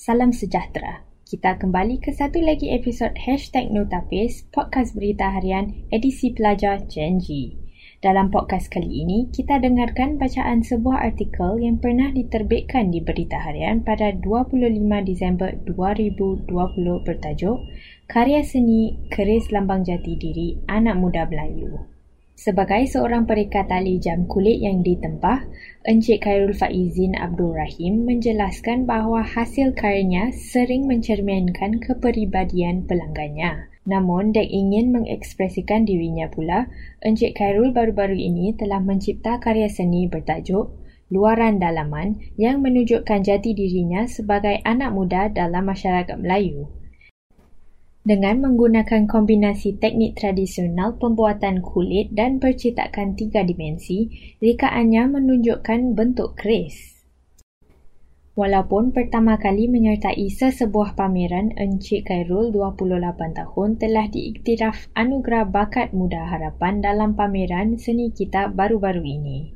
Salam sejahtera. Kita kembali ke satu lagi episod Hashtag Notapis, podcast berita harian edisi pelajar Gen. Dalam podcast kali ini, kita dengarkan bacaan sebuah artikel yang pernah diterbitkan di berita harian pada 25 Disember 2020 bertajuk Karya Seni Keris Lambang Jati Diri Anak Muda Melayu. Sebagai seorang perekat tali jam kulit yang ditempah, Encik Khairul Faizin Abdul Rahim menjelaskan bahawa hasil karyanya sering mencerminkan kepribadian pelanggannya. Namun, dek ingin mengekspresikan dirinya pula, Encik Khairul baru-baru ini telah mencipta karya seni bertajuk Luaran Dalaman yang menunjukkan jati dirinya sebagai anak muda dalam masyarakat Melayu. Dengan menggunakan kombinasi teknik tradisional pembuatan kulit dan percetakan tiga dimensi, rekaannya menunjukkan bentuk keris. Walaupun pertama kali menyertai sesebuah pameran, Encik Khairul 28 tahun telah diiktiraf anugerah bakat muda harapan dalam pameran seni kita baru-baru ini.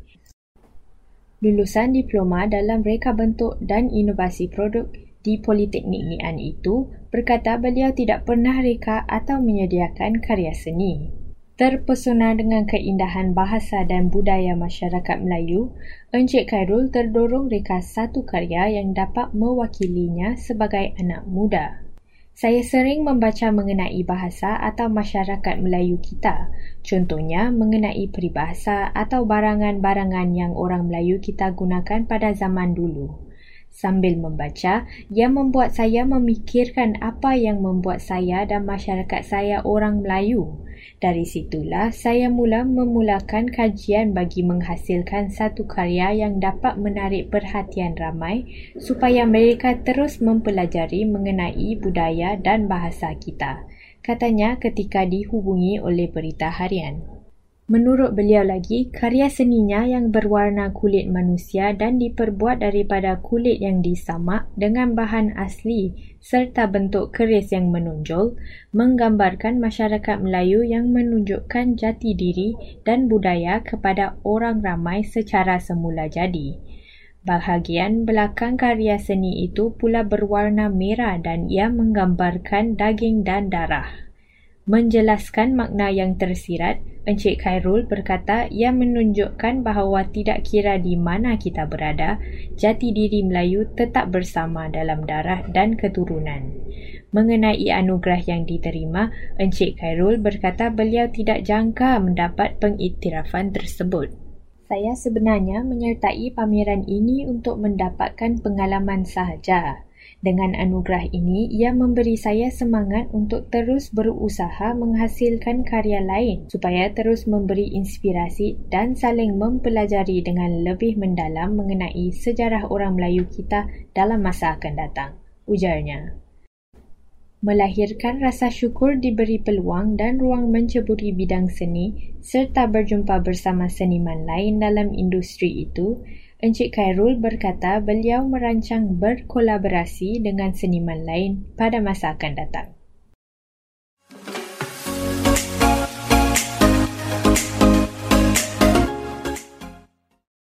Lulusan diploma dalam reka bentuk dan inovasi produk di Politeknik Nian itu berkata beliau tidak pernah reka atau menyediakan karya seni. Terpesona dengan keindahan bahasa dan budaya masyarakat Melayu, Encik Khairul terdorong reka satu karya yang dapat mewakilinya sebagai anak muda. Saya sering membaca mengenai bahasa atau masyarakat Melayu kita, contohnya mengenai peribahasa atau barangan-barangan yang orang Melayu kita gunakan pada zaman dulu. Sambil membaca, ia membuat saya memikirkan apa yang membuat saya dan masyarakat saya orang Melayu. Dari situlah saya mula memulakan kajian bagi menghasilkan satu karya yang dapat menarik perhatian ramai supaya mereka terus mempelajari mengenai budaya dan bahasa kita. Katanya ketika dihubungi oleh berita harian. Menurut beliau lagi, karya seninya yang berwarna kulit manusia dan diperbuat daripada kulit yang disamak dengan bahan asli serta bentuk keris yang menonjol menggambarkan masyarakat Melayu yang menunjukkan jati diri dan budaya kepada orang ramai secara semula jadi. Bahagian belakang karya seni itu pula berwarna merah dan ia menggambarkan daging dan darah. Menjelaskan makna yang tersirat, Encik Khairul berkata ia menunjukkan bahawa tidak kira di mana kita berada, jati diri Melayu tetap bersama dalam darah dan keturunan. Mengenai anugerah yang diterima, Encik Khairul berkata beliau tidak jangka mendapat pengiktirafan tersebut. Saya sebenarnya menyertai pameran ini untuk mendapatkan pengalaman sahaja. Dengan anugerah ini, ia memberi saya semangat untuk terus berusaha menghasilkan karya lain supaya terus memberi inspirasi dan saling mempelajari dengan lebih mendalam mengenai sejarah orang Melayu kita dalam masa akan datang. Ujarnya. Melahirkan rasa syukur diberi peluang dan ruang menceburi bidang seni serta berjumpa bersama seniman lain dalam industri itu, Encik Khairul berkata beliau merancang berkolaborasi dengan seniman lain pada masa akan datang.